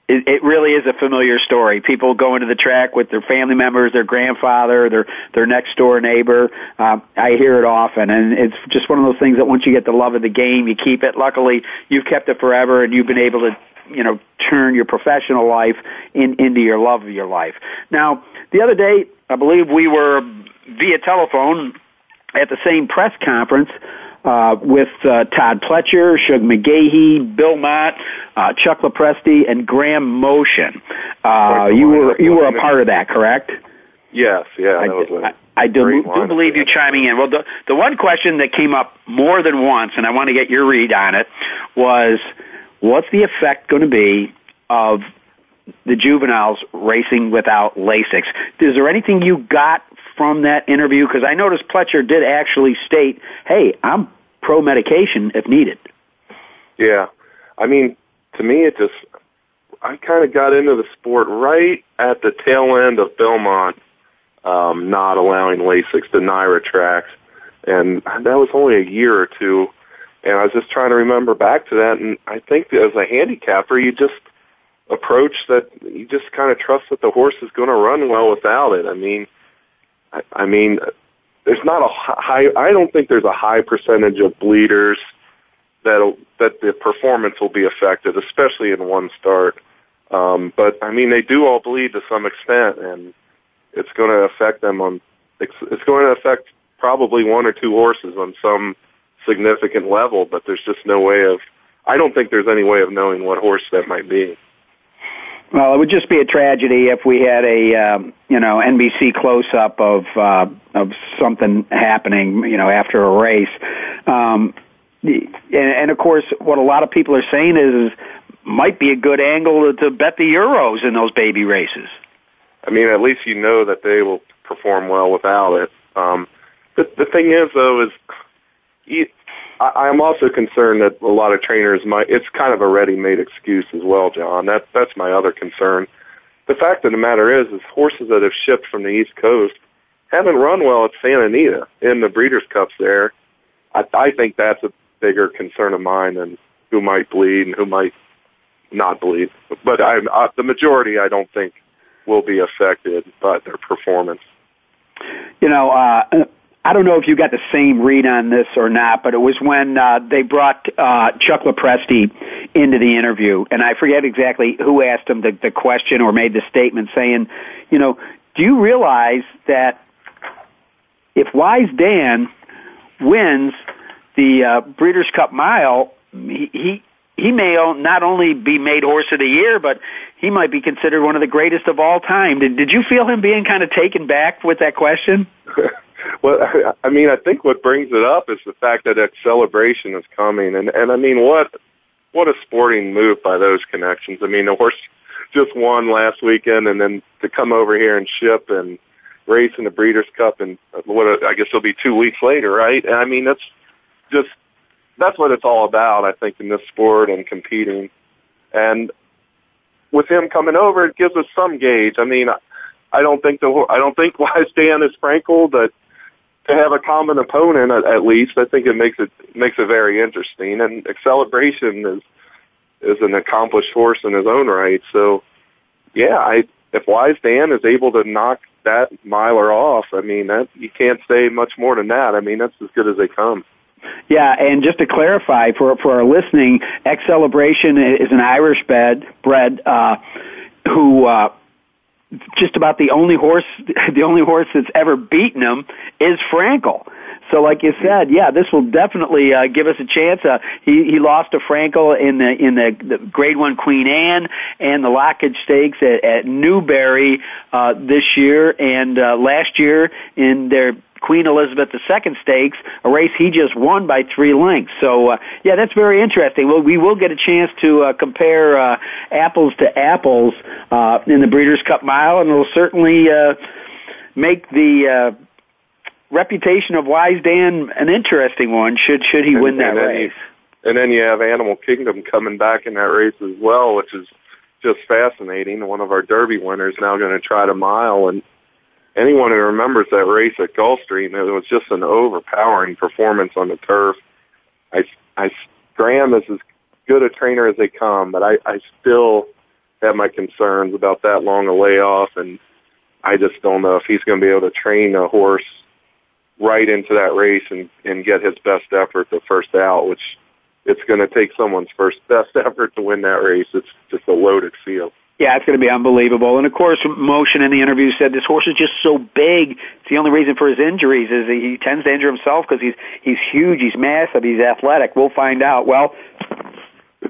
it, it really is a familiar story. People go into the track with their family members, their grandfather, their their next door neighbor. Uh, I hear it often, and it's just one of those things that once you get the love of the game, you keep it. Luckily, you've kept it forever, and you've been able to you know turn your professional life in, into your love of your life. Now, the other day, I believe we were via telephone at the same press conference uh, with uh, Todd Pletcher, Shug McGaughey, Bill Mott, uh, Chuck Lopresti, and Graham Motion. Uh, you were you were a part of that, correct? Yes, yeah. I, was I, I do, do believe you chiming in. Well, the the one question that came up more than once, and I want to get your read on it, was what's the effect going to be of the juveniles racing without Lasix? Is there anything you got from that interview? Because I noticed Pletcher did actually state, "Hey, I'm pro medication if needed." Yeah, I mean, to me, it just I kind of got into the sport right at the tail end of Belmont um, not allowing Lasix, to NYRA tracks, and that was only a year or two. And I was just trying to remember back to that, and I think as a handicapper, you just approach that you just kind of trust that the horse is going to run well without it. I mean, I, I mean, there's not a high. I don't think there's a high percentage of bleeders that that the performance will be affected, especially in one start. Um, but I mean, they do all bleed to some extent, and it's going to affect them on. It's, it's going to affect probably one or two horses on some significant level, but there's just no way of. I don't think there's any way of knowing what horse that might be. Well, it would just be a tragedy if we had a um, you know NBC close up of uh, of something happening you know after a race, um, and, and of course what a lot of people are saying is, is might be a good angle to, to bet the euros in those baby races. I mean, at least you know that they will perform well without it. Um, the, the thing is, though, is I, I'm also concerned that a lot of trainers might. It's kind of a ready-made excuse as well, John. That that's my other concern. The fact of the matter is, is horses that have shipped from the East Coast haven't run well at Santa Anita in the Breeders' Cups. There, I, I think that's a bigger concern of mine than who might bleed and who might not bleed. But I, uh, the majority, I don't think, will be affected by their performance. You know, uh, I don't know if you got the same read on this or not, but it was when uh, they brought uh, Chuck Lopresti into the interview, and I forget exactly who asked him the, the question or made the statement saying, you know, do you realize that if Wise Dan wins the uh, Breeders' Cup Mile, he, he he may not only be made horse of the year, but he might be considered one of the greatest of all time. Did, did you feel him being kind of taken back with that question? well, I mean, I think what brings it up is the fact that that Excelebration is coming, and and I mean, what what a sporting move by those connections. I mean, the horse just won last weekend, and then to come over here and ship and race in the Breeders' Cup, and uh, what I guess it'll be two weeks later, right? And I mean, that's just that's what it's all about. I think in this sport and competing, and with him coming over, it gives us some gauge. I mean, I don't think the I don't think Wise Dan is Frankel, but to have a common opponent at, at least, I think it makes it makes it very interesting. And Excelebration is is an accomplished horse in his own right. So, yeah, I if Wise Dan is able to knock that miler off, I mean that you can't say much more than that. I mean that's as good as they come. Yeah, and just to clarify for for our listening, Excelebration is an Irish bred bred uh, who uh, just about the only horse the only horse that's ever beaten him is Frankel. So, like you said, yeah, this will definitely uh, give us a chance. Uh, he he lost to Frankel in the in the, the Grade One Queen Anne and the Lockinge Stakes at, at Newbury uh, this year, and uh, last year in their Queen Elizabeth II Stakes, a race he just won by three lengths. So, uh, yeah, that's very interesting. Well, we will get a chance to uh, compare uh, apples to apples uh, in the Breeders' Cup Mile, and it'll certainly uh, make the uh, reputation of Wise Dan an interesting one. Should should he and, win that and race? You, and then you have Animal Kingdom coming back in that race as well, which is just fascinating. One of our Derby winners now going to try to mile, and anyone who remembers that race at Gulfstream, it was just an overpowering performance on the turf. I, I, Graham is as good a trainer as they come, but I, I still have my concerns about that long a layoff, and I just don't know if he's going to be able to train a horse right into that race and, and get his best effort the first out, which it's going to take someone's first best effort to win that race. It's just a loaded field. Yeah, it's going to be unbelievable. And of course, Motion in the interview said this horse is just so big. It's the only reason for his injuries is he tends to injure himself because he's he's huge, he's massive, he's athletic. We'll find out. Well,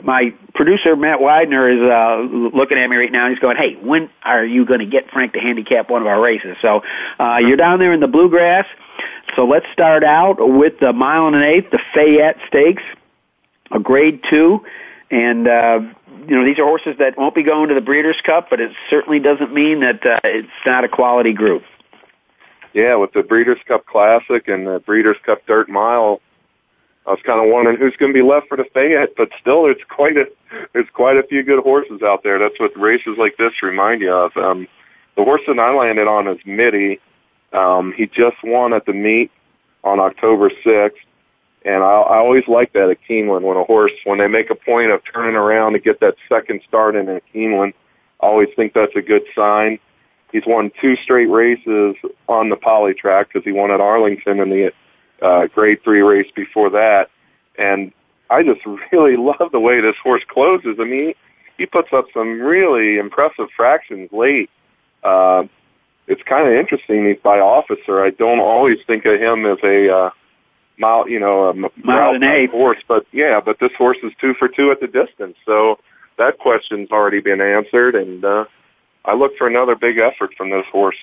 my producer Matt Widener is uh, looking at me right now. He's going, "Hey, when are you going to get Frank to handicap one of our races?" So uh, you're down there in the bluegrass. So let's start out with the mile and an eighth, the Fayette Stakes, a Grade Two, and uh, you know these are horses that won't be going to the Breeders' Cup, but it certainly doesn't mean that uh, it's not a quality group. Yeah, with the Breeders' Cup Classic and the Breeders' Cup Dirt Mile, I was kind of wondering who's going to be left for the Fayette, but still, there's quite a there's quite a few good horses out there. That's what races like this remind you of. Um, the horse that I landed on is Mitty. Um, he just won at the meet on October 6th. And I, I always like that at Keeneland when a horse, when they make a point of turning around to get that second start in a Keeneland, I always think that's a good sign. He's won two straight races on the poly track because he won at Arlington in the uh, grade three race before that. And I just really love the way this horse closes. I mean, he puts up some really impressive fractions late. Uh, it's kind of interesting. He's by officer. I don't always think of him as a uh, mile, you know, a mile and eight horse. But yeah, but this horse is two for two at the distance, so that question's already been answered. And uh, I look for another big effort from this horse.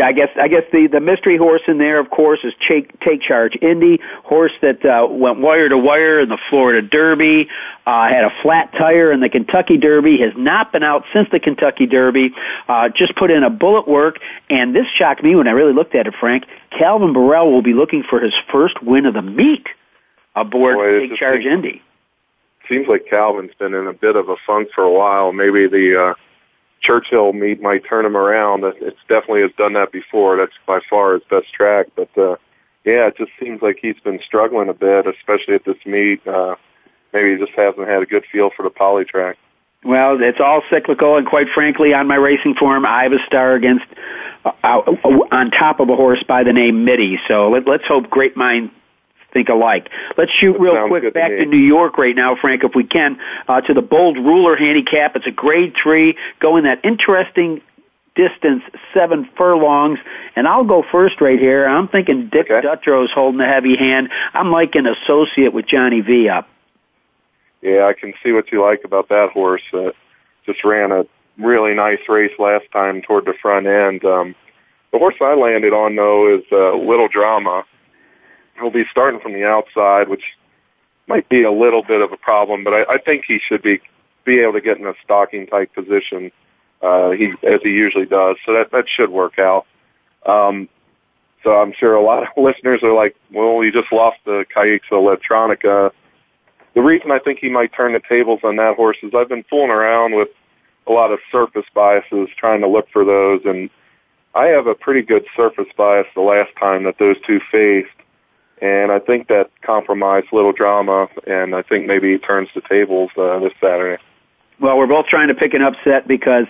Yeah, I guess I guess the the mystery horse in there, of course, is Take, Take Charge Indy, horse that uh, went wire to wire in the Florida Derby, uh, had a flat tire in the Kentucky Derby, has not been out since the Kentucky Derby, uh, just put in a bullet work, and this shocked me when I really looked at it, Frank. Calvin Borel will be looking for his first win of the meet aboard Boy, Take Charge seems, Indy. Seems like Calvin's been in a bit of a funk for a while. Maybe the uh, Churchill meet might turn him around. It's definitely has done that before. That's by far his best track. But uh, yeah, it just seems like he's been struggling a bit, especially at this meet. Uh, maybe he just hasn't had a good feel for the poly track. Well, it's all cyclical, and quite frankly, on my racing form, I have a star against uh, on top of a horse by the name Mitty. So let, let's hope great mind think alike. Let's shoot real sounds quick good to back to New York right now, Frank, if we can, uh, to the Bold Ruler handicap. It's a grade three, going that interesting distance, seven furlongs, and I'll go first right here. I'm thinking Dick Okay. Dutrow's holding a heavy hand. I'm like an associate with Johnny V up. Yeah, I can see what you like about that horse. Uh, just ran a really nice race last time toward the front end. Um, the horse I landed on though is uh, Little Drama. He'll be starting from the outside, which might be a little bit of a problem, but I, I think he should be be able to get in a stalking type position. Uh, he as he usually does, so that that should work out. Um, so I'm sure a lot of listeners are like, "Well, you just lost the Caixa Electronica." The reason I think he might turn the tables on that horse is I've been fooling around with a lot of surface biases, trying to look for those, and I have a pretty good surface bias the last time that those two faced, and I think that compromised little drama, and I think maybe he turns the tables uh, this Saturday. Well, we're both trying to pick an upset because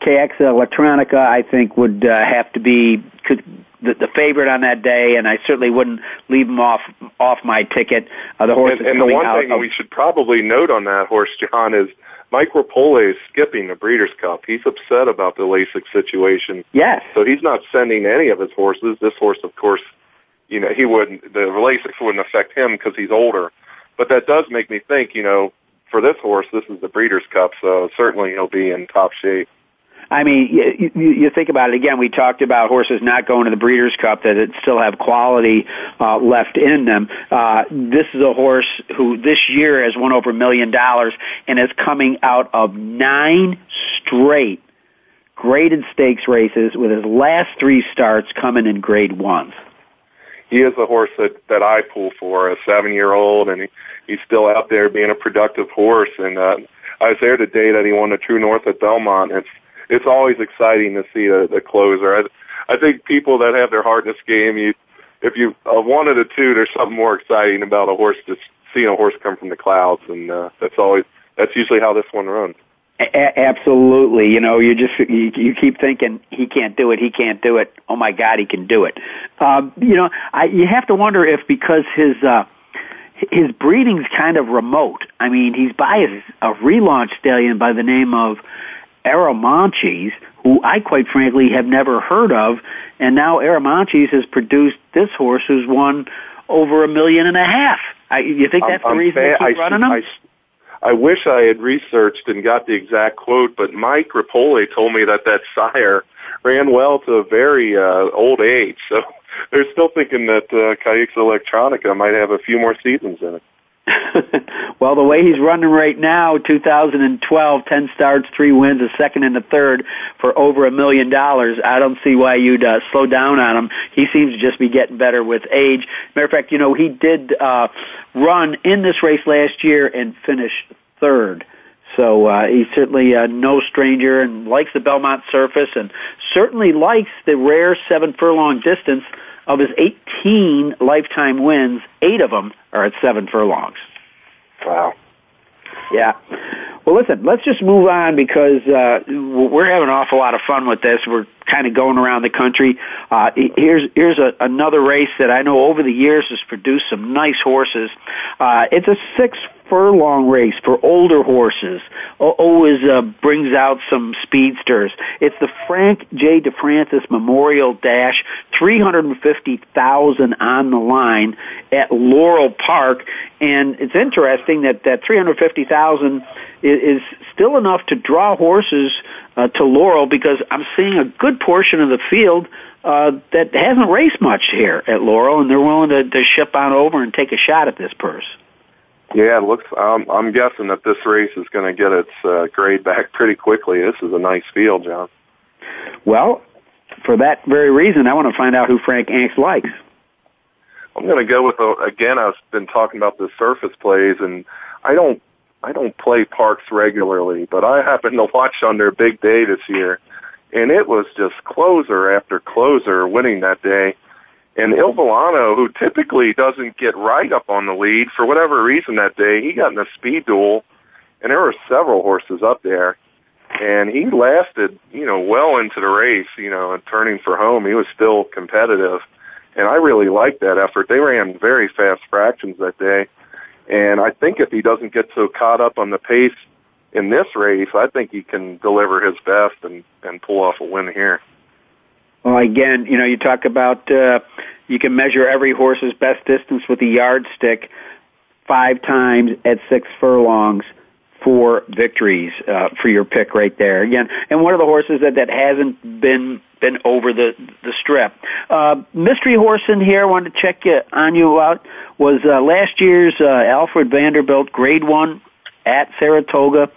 Caixa Electronica, I think, would uh, have to be could, the, the favorite on that day, and I certainly wouldn't leave him off off my ticket. Uh, the horse And, and the one out thing of, we should probably note on that horse, John, is Mike Repole is skipping the Breeders' Cup. He's upset about the Lasix situation. yes, So he's not sending any of his horses. This horse, of course, you know, he wouldn't, the Lasix wouldn't affect him because he's older. But that does make me think, you know, for this horse, this is the Breeders' Cup, so certainly he'll be in top shape. I mean, you, you, you think about it again. We talked about horses not going to the Breeders' Cup that it still have quality uh, left in them. Uh, this is a horse who this year has won over a million dollars and is coming out of nine straight graded stakes races with his last three starts coming in grade ones. He is a horse that that I pull for, a seven year old, and he, he's still out there being a productive horse. And uh, I was there the day that he won the True North at Belmont. It's it's always exciting to see the, the closer. I, I think people that have their heart in this game, you if you uh, one of the two, there's something more exciting about a horse just seeing a horse come from the clouds, and uh, that's always that's usually how this one runs. A- absolutely. You know, you just you, you keep thinking he can't do it. He can't do it. Oh my God, he can do it. Um, you know, I, you have to wonder if because his uh, his breeding's kind of remote. I mean, he's by a, a relaunch stallion by the name of Arromanches, who I quite frankly have never heard of, and now Arromanches has produced this horse who's won over a million and a half. I, you think that's I'm, the reason fa- they keep I, running him? I, I wish I had researched and got the exact quote, but Mike Repole told me that that sire ran well to a very uh, old age. So they're still thinking that uh, Caixa Electronica might have a few more seasons in it. well, the way he's running right now, 2012, 10 starts, 3 wins, a second and a third for over a million dollars. I don't see why you'd uh, slow down on him. He seems to just be getting better with age. Matter of fact, you know, he did uh, run in this race last year and finish third. So uh, he's certainly uh, no stranger and likes the Belmont surface and certainly likes the rare seven furlong distance of his 18 lifetime wins, eight of them are at seven furlongs. Wow. Yeah. Well, listen, let's just move on because uh, we're having an awful lot of fun with this. We're kind of going around the country. Uh, here's here's a, another race that I know over the years has produced some nice horses. Uh, it's a six furlong race for older horses. Always uh, brings out some speedsters. It's the Frank J. DeFrancis Memorial Dash, 350,000 on the line at Laurel Park. And it's interesting that that 350,000 is, still enough to draw horses uh, to Laurel because I'm seeing a good portion of the field uh, that hasn't raced much here at Laurel, and they're willing to, to ship on over and take a shot at this purse. Yeah, it looks. Um, I'm guessing that this race is going to get its uh, grade back pretty quickly. This is a nice field, John. Well, for that very reason, I want to find out who Frank Angst likes. I'm going to go with a, again. I've been talking about the surface plays, and I don't I don't play parks regularly, but I happened to watch on their big day this year, and it was just closer after closer winning that day. And Il who typically doesn't get right up on the lead for whatever reason that day, he got in a speed duel, and there were several horses up there, and he lasted, you know, well into the race, you know, and turning for home, he was still competitive, and I really liked that effort. They ran very fast fractions that day, and I think if he doesn't get so caught up on the pace in this race, I think he can deliver his best and and pull off a win here. Well, again, you know, you talk about uh, you can measure every horse's best distance with a yardstick five times at six furlongs for victories uh, for your pick right there. Again, and one of the horses that that hasn't been been over the the strip. Uh, mystery horse in here. Wanted to check you, on you out was uh, last year's uh, Alfred Vanderbilt Grade One at Saratoga.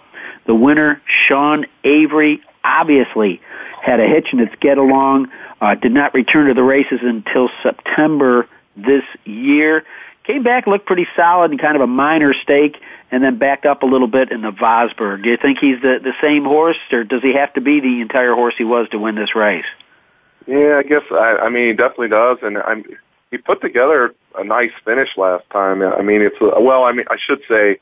The winner, Sean Avery, obviously had a hitch in its get along. Uh, did not return to the races until September this year. Came back, looked pretty solid and kind of a minor stake, and then backed up a little bit in the Vosburgh. Do you think he's the the same horse, or does he have to be the entire horse he was to win this race? Yeah, I guess I, I mean he definitely does, and I'm, he put together a nice finish last time. I mean it's well, I mean I should say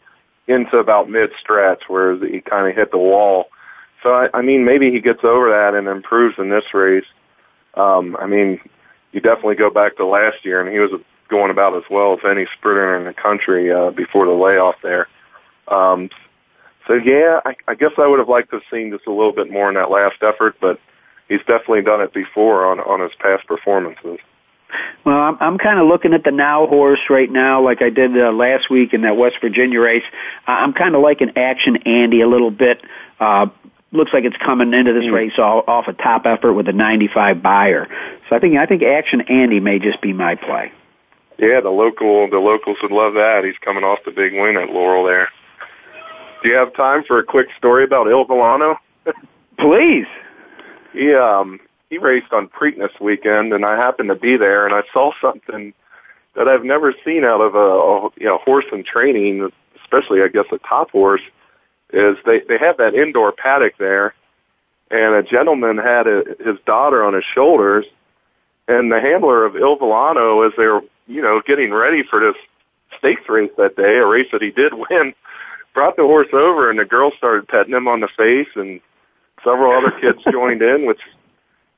into about mid stretch where he kind of hit the wall. So I, I mean maybe he gets over that and improves in this race. Um, I mean you definitely go back to last year, and he was going about as well as any sprinter in the country uh, before the layoff there. Um, so yeah, I, I guess I would have liked to have seen just a little bit more in that last effort, but he's definitely done it before on on his past performances. Well, I'm I'm kind of looking at the now horse right now, like I did uh, last week in that West Virginia race. Uh, I'm kind of like an Action Andy a little bit. Uh, looks like it's coming into this mm. race off, off a top effort with a 95 Beyer. So I think I think Action Andy may just be my play. Yeah, the local the locals would love that. He's coming off the big win at Laurel there. Do you have time for a quick story about Il Villano? Please. He um he raced on Preakness weekend, and I happened to be there, and I saw something that I've never seen out of a, a you know horse in training, especially I guess a top horse. Is they they have that indoor paddock there, and a gentleman had a, his daughter on his shoulders, and the handler of Il Villano, as they were you know getting ready for this stakes race that day, a race that he did win, brought the horse over, and the girl started petting him on the face, and several other kids joined in, which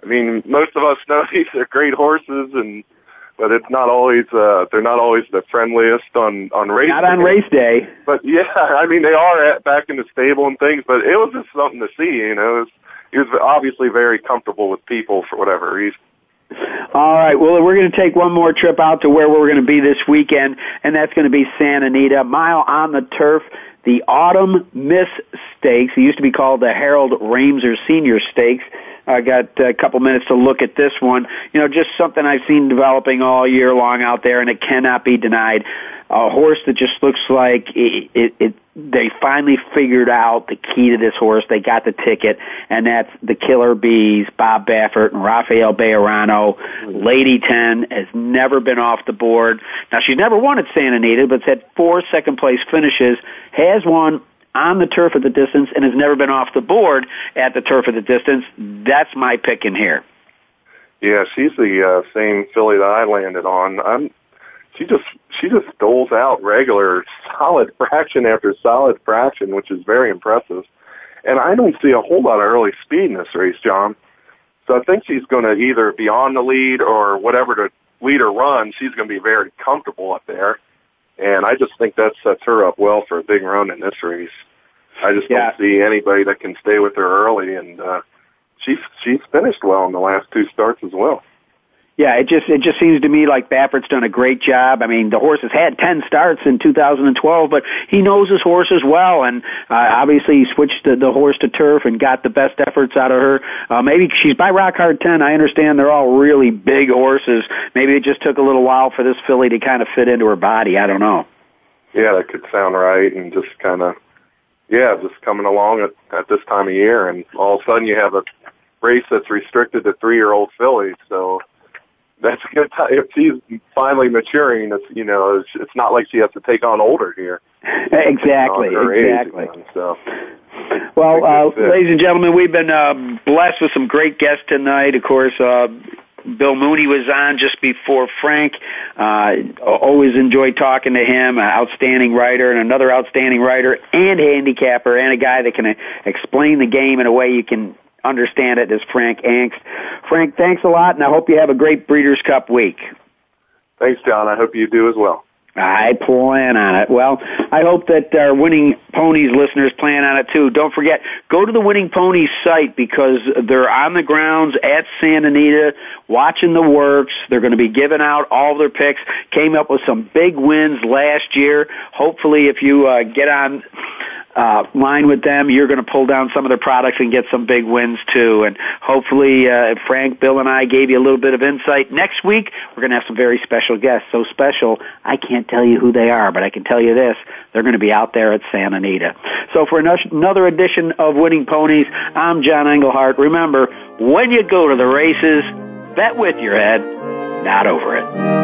I mean, most of us know these are great horses, and but it's not always uh, they're not always the friendliest on on race. Not on day. race day. But yeah, I mean they are at, back in the stable and things. But it was just something to see. You know, it was, he was obviously very comfortable with people for whatever reason. All right. Well, we're going to take one more trip out to where we're going to be this weekend, and that's going to be Santa Anita, mile on the turf the Autumn Miss Stakes. It used to be called the Harold Ramser Senior Stakes. I got a couple minutes to look at this one. You know, just something I've seen developing all year long out there, and it cannot be denied. A horse that just looks like it, it, it they finally figured out the key to this horse. They got the ticket, and that's the Killer Bees, Bob Baffert and Rafael Bejarano. Lady 10 has never been off the board. Now, she's never won at Santa Anita, but had four second place finishes, has won on the turf at the distance and has never been off the board at the turf at the distance. That's my pick in here. Yeah, she's the uh, same filly that I landed on. I'm she just she just doles out regular solid fraction after solid fraction, which is very impressive. And I don't see a whole lot of early speed in this race, John. So I think she's going to either be on the lead or whatever the leader runs, she's going to be very comfortable up there. And I just think that sets her up well for a big run in this race. I just yeah. don't see anybody that can stay with her early, and uh, she's she's finished well in the last two starts as well. Yeah, it just it just seems to me like Baffert's done a great job. I mean, the horse has had ten starts in 2012, but he knows his horses well, and uh, obviously he switched the, the horse to turf and got the best efforts out of her. Uh, maybe she's by Rock Hard 10. I understand they're all really big horses. Maybe it just took a little while for this filly to kind of fit into her body. I don't know. Yeah, that could sound right, and just kind of yeah, just coming along at, at this time of year, and all of a sudden you have a race that's restricted to three-year-old fillies. So that's a good time. If she's finally maturing, it's you know it's, it's not like she has to take on older here. Exactly, exactly. Age, so. Well, uh, ladies and gentlemen, we've been uh, blessed with some great guests tonight. Of course, uh, Bill Mooney was on just before Frank. Uh, always enjoyed talking to him. An outstanding writer and another outstanding writer and handicapper and a guy that can explain the game in a way you can understand it is Frank Angst. Frank, thanks a lot, and I hope you have a great Breeders' Cup week. Thanks, John. I hope you do as well. I plan on it. Well, I hope that our Winning Ponies listeners plan on it too. Don't forget, go to the Winning Ponies site because they're on the grounds at Santa Anita watching the works. They're going to be giving out all their picks. Came up with some big wins last year. Hopefully, if you uh, get on uh, line with them, you're going to pull down some of their products and get some big wins too. And hopefully, uh, Frank, Bill, and I gave you a little bit of insight. Next week, we're going to have some very special guests. So special, I can't tell you who they are, but I can tell you this: they're going to be out there at Santa Anita. So for another edition of Winning Ponies, I'm John Englehart. Remember, when you go to the races, bet with your head, not over it.